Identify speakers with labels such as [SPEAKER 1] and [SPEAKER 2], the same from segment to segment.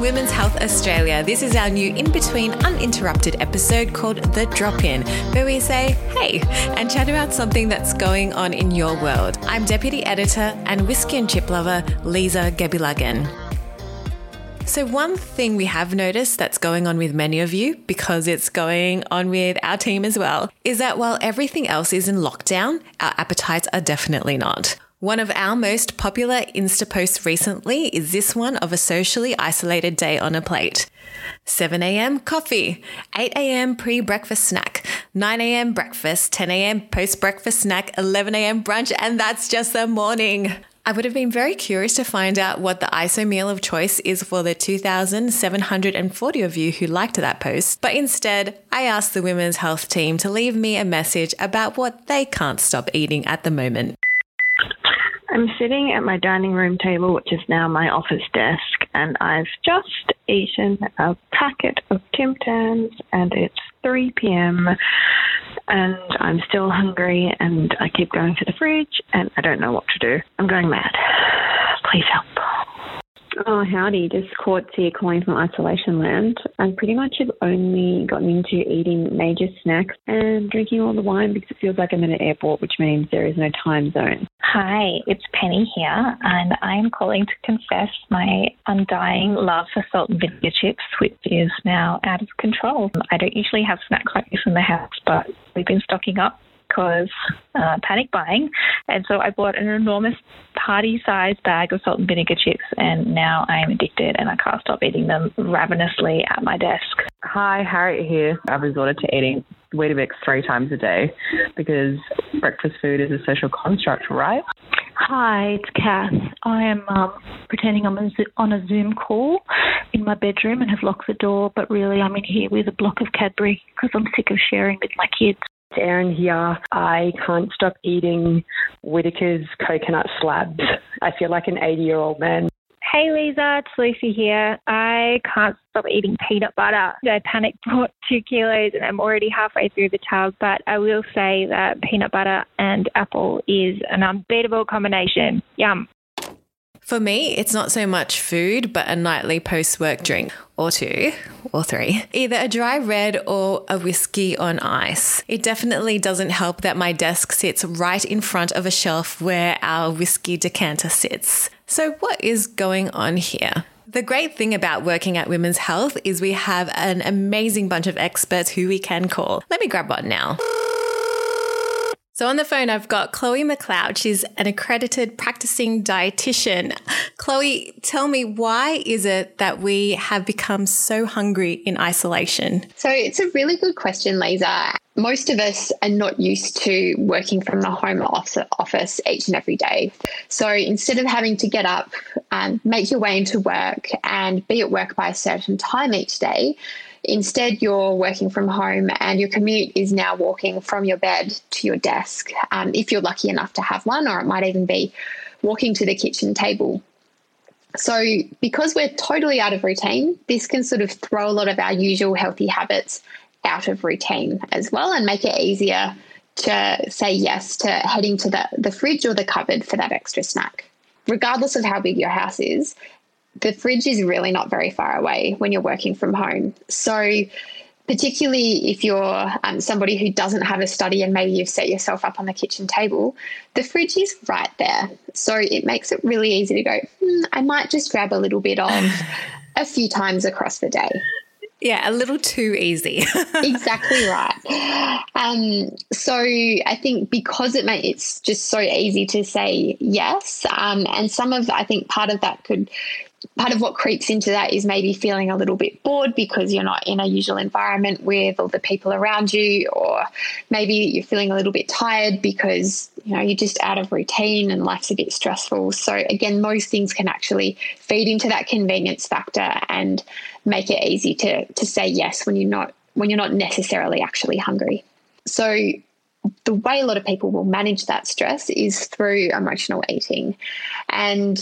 [SPEAKER 1] Women's Health Australia, this is our new in between uninterrupted episode called The Drop In, where we say, hey, and chat about something that's going on in your world. I'm Deputy Editor and whiskey and chip lover Lisa Gebilagan. So, one thing we have noticed that's going on with many of you, because it's going on with our team as well, is that while everything else is in lockdown, our appetites are definitely not. One of our most popular Insta posts recently is this one of a socially isolated day on a plate. 7 a.m. coffee, 8 a.m. pre breakfast snack, 9 a.m. breakfast, 10 a.m. post breakfast snack, 11 a.m. brunch, and that's just the morning. I would have been very curious to find out what the ISO meal of choice is for the 2,740 of you who liked that post, but instead, I asked the Women's Health team to leave me a message about what they can't stop eating at the moment.
[SPEAKER 2] I'm sitting at my dining room table, which is now my office desk, and I've just eaten a packet of Tim Tams, and it's 3 p.m. and I'm still hungry, and I keep going to the fridge, and I don't know what to do. I'm going mad. Please help.
[SPEAKER 3] Oh, howdy. Just Courts here calling from isolation land. I pretty much have only gotten into eating major snacks and drinking all the wine because it feels like I'm in an airport, which means there is no time zone.
[SPEAKER 4] Hi, it's Penny here, and I'm calling to confess my undying love for salt and vinegar chips, which is now out of control. I don't usually have snacks like this in the house, but we've been stocking up because uh, panic buying. And so I bought an enormous party sized bag of salt and vinegar chips, and now I'm addicted and I can't stop eating them ravenously at my desk.
[SPEAKER 5] Hi, Harriet here. I've resorted to eating Weetabix three times a day because breakfast food is a social construct, right?
[SPEAKER 6] Hi, it's Kath. I am um, pretending I'm on a Zoom call in my bedroom and have locked the door, but really I'm in here with a block of Cadbury because I'm sick of sharing with my kids.
[SPEAKER 7] It's Erin here. I can't stop eating Whittaker's coconut slabs. I feel like an 80 year old man.
[SPEAKER 8] Hey Lisa, it's Lucy here. I can't stop eating peanut butter. I panic bought two kilos and I'm already halfway through the tub, but I will say that peanut butter and apple is an unbeatable combination. Yum.
[SPEAKER 1] For me, it's not so much food, but a nightly post work drink, or two, or three. Either a dry red or a whiskey on ice. It definitely doesn't help that my desk sits right in front of a shelf where our whiskey decanter sits. So, what is going on here? The great thing about working at Women's Health is we have an amazing bunch of experts who we can call. Let me grab one now. So on the phone, I've got Chloe McLeod. She's an accredited practicing dietitian. Chloe, tell me why is it that we have become so hungry in isolation?
[SPEAKER 9] So it's a really good question, Lisa. Most of us are not used to working from the home office each and every day. So instead of having to get up, um, make your way into work, and be at work by a certain time each day, Instead, you're working from home and your commute is now walking from your bed to your desk, um, if you're lucky enough to have one, or it might even be walking to the kitchen table. So, because we're totally out of routine, this can sort of throw a lot of our usual healthy habits out of routine as well and make it easier to say yes to heading to the, the fridge or the cupboard for that extra snack. Regardless of how big your house is, the fridge is really not very far away when you're working from home. So, particularly if you're um, somebody who doesn't have a study and maybe you've set yourself up on the kitchen table, the fridge is right there. So it makes it really easy to go, hmm, I might just grab a little bit of a few times across the day.
[SPEAKER 1] Yeah, a little too easy.
[SPEAKER 9] exactly right. Um, so I think because it may, it's just so easy to say yes, um, and some of I think part of that could part of what creeps into that is maybe feeling a little bit bored because you're not in a usual environment with all the people around you, or maybe you're feeling a little bit tired because you know you're just out of routine and life's a bit stressful. So again, those things can actually feed into that convenience factor and make it easy to to say yes when you're not when you're not necessarily actually hungry. So the way a lot of people will manage that stress is through emotional eating. And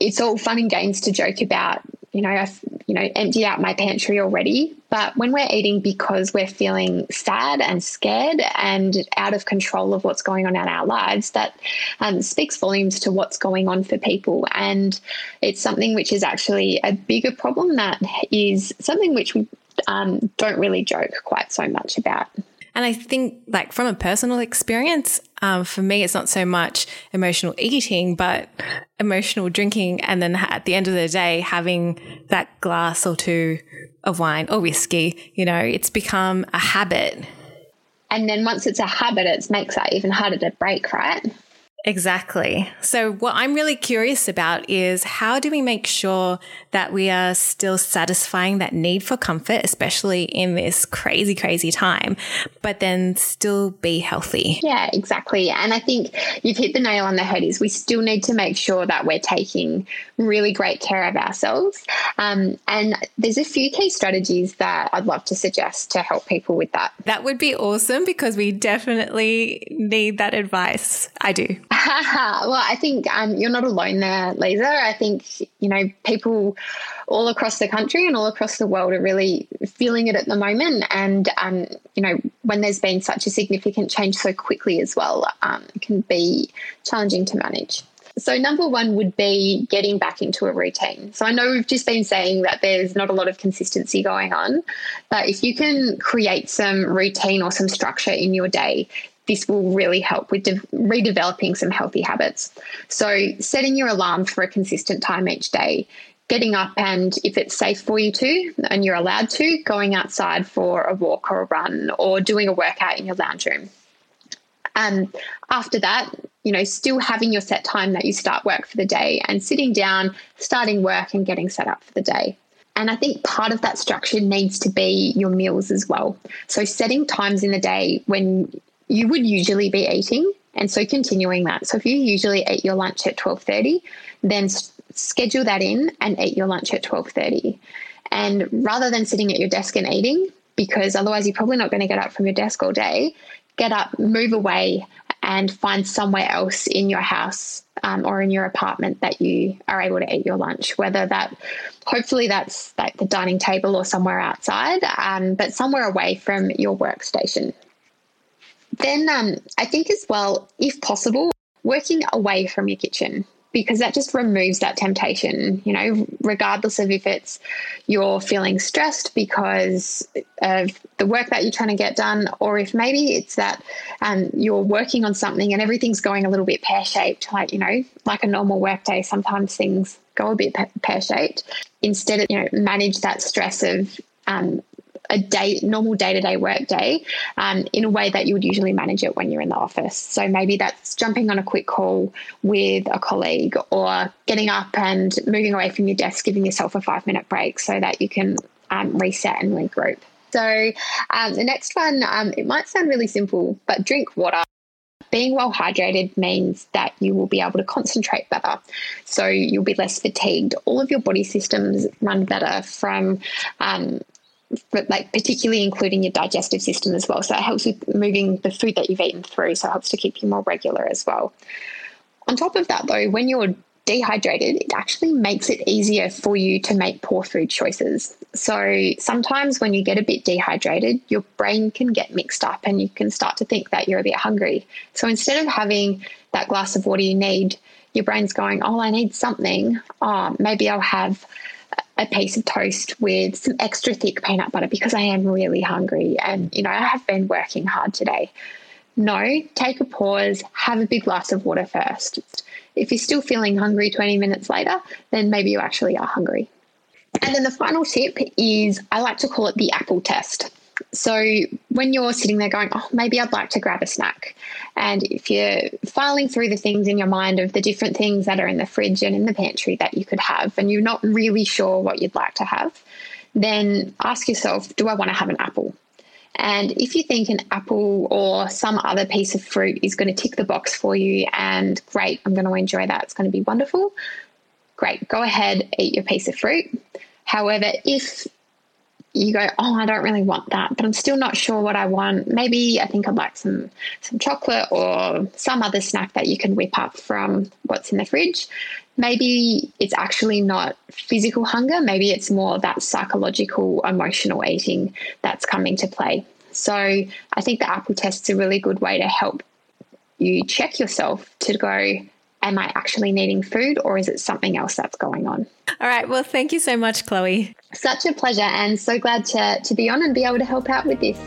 [SPEAKER 9] it's all fun and games to joke about you know, I've, you know, emptied out my pantry already. But when we're eating because we're feeling sad and scared and out of control of what's going on in our lives, that um, speaks volumes to what's going on for people. And it's something which is actually a bigger problem that is something which we um, don't really joke quite so much about.
[SPEAKER 1] And I think, like, from a personal experience, um, for me, it's not so much emotional eating, but emotional drinking. And then at the end of the day, having that glass or two of wine or whiskey, you know, it's become a habit.
[SPEAKER 9] And then once it's a habit, it makes that even harder to break, right?
[SPEAKER 1] Exactly. So, what I'm really curious about is how do we make sure that we are still satisfying that need for comfort, especially in this crazy, crazy time, but then still be healthy?
[SPEAKER 9] Yeah, exactly. And I think you've hit the nail on the head is we still need to make sure that we're taking really great care of ourselves. Um, and there's a few key strategies that I'd love to suggest to help people with that.
[SPEAKER 1] That would be awesome because we definitely need that advice. I do.
[SPEAKER 9] well, I think um, you're not alone there, Lisa. I think, you know, people all across the country and all across the world are really feeling it at the moment. And, um, you know, when there's been such a significant change so quickly as well, um, can be challenging to manage. So, number one would be getting back into a routine. So, I know we've just been saying that there's not a lot of consistency going on, but if you can create some routine or some structure in your day, this will really help with de- redeveloping some healthy habits. So, setting your alarm for a consistent time each day, getting up and if it's safe for you to and you're allowed to, going outside for a walk or a run or doing a workout in your lounge room. And after that, you know, still having your set time that you start work for the day and sitting down, starting work and getting set up for the day. And I think part of that structure needs to be your meals as well. So setting times in the day when you would usually be eating and so continuing that. So if you usually eat your lunch at 12.30 then schedule that in and eat your lunch at 12.30 and rather than sitting at your desk and eating because otherwise you're probably not going to get up from your desk all day get up move away and find somewhere else in your house um, or in your apartment that you are able to eat your lunch whether that hopefully that's like the dining table or somewhere outside um, but somewhere away from your workstation then um, I think as well, if possible, working away from your kitchen because that just removes that temptation, you know, regardless of if it's you're feeling stressed because of the work that you're trying to get done, or if maybe it's that um, you're working on something and everything's going a little bit pear shaped, like, you know, like a normal workday, sometimes things go a bit pear shaped. Instead of, you know, manage that stress of um, a day normal day to day work day um, in a way that you would usually manage it when you're in the office. So maybe that's jumping on a quick call with a colleague or getting up and moving away from your desk, giving yourself a five minute break so that you can um, reset and regroup. So um, the next one, um, it might sound really simple, but drink water being well hydrated means that you will be able to concentrate better. So you'll be less fatigued. All of your body systems run better from um, but like particularly including your digestive system as well. So it helps with moving the food that you've eaten through. So it helps to keep you more regular as well. On top of that, though, when you're dehydrated, it actually makes it easier for you to make poor food choices. So sometimes when you get a bit dehydrated, your brain can get mixed up and you can start to think that you're a bit hungry. So instead of having that glass of water you need, your brain's going, Oh, I need something. Oh, maybe I'll have a piece of toast with some extra thick peanut butter because I am really hungry and, you know, I have been working hard today. No, take a pause, have a big glass of water first. If you're still feeling hungry 20 minutes later, then maybe you actually are hungry. And then the final tip is I like to call it the apple test. So when you're sitting there going, oh, maybe I'd like to grab a snack, and if you're filing through the things in your mind of the different things that are in the fridge and in the pantry that you could have, and you're not really sure what you'd like to have, then ask yourself, do I want to have an apple? And if you think an apple or some other piece of fruit is going to tick the box for you, and great, I'm going to enjoy that, it's going to be wonderful, great, go ahead, eat your piece of fruit. However, if you go, oh, I don't really want that, but I'm still not sure what I want. Maybe I think I'd like some some chocolate or some other snack that you can whip up from what's in the fridge. Maybe it's actually not physical hunger. Maybe it's more that psychological, emotional eating that's coming to play. So I think the apple test is a really good way to help you check yourself to go, am I actually needing food or is it something else that's going on?
[SPEAKER 1] All right. Well, thank you so much, Chloe.
[SPEAKER 9] Such a pleasure and so glad to, to be on and be able to help out with this.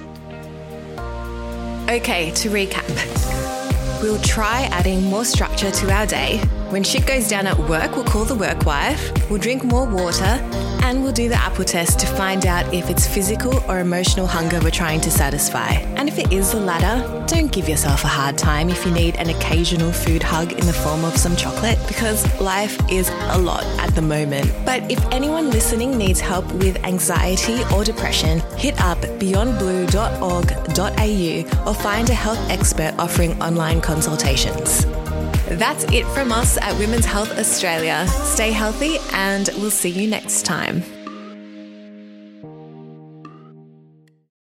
[SPEAKER 1] Okay, to recap, we'll try adding more structure to our day. When shit goes down at work, we'll call the work wife, we'll drink more water, and we'll do the apple test to find out if it's physical or emotional hunger we're trying to satisfy. And if it is the latter, don't give yourself a hard time if you need an occasional food hug in the form of some chocolate, because life is a lot at the moment. But if anyone listening needs help with anxiety or depression, hit up beyondblue.org.au or find a health expert offering online consultations. That's it from us at Women's Health Australia. Stay healthy and we'll see you next time.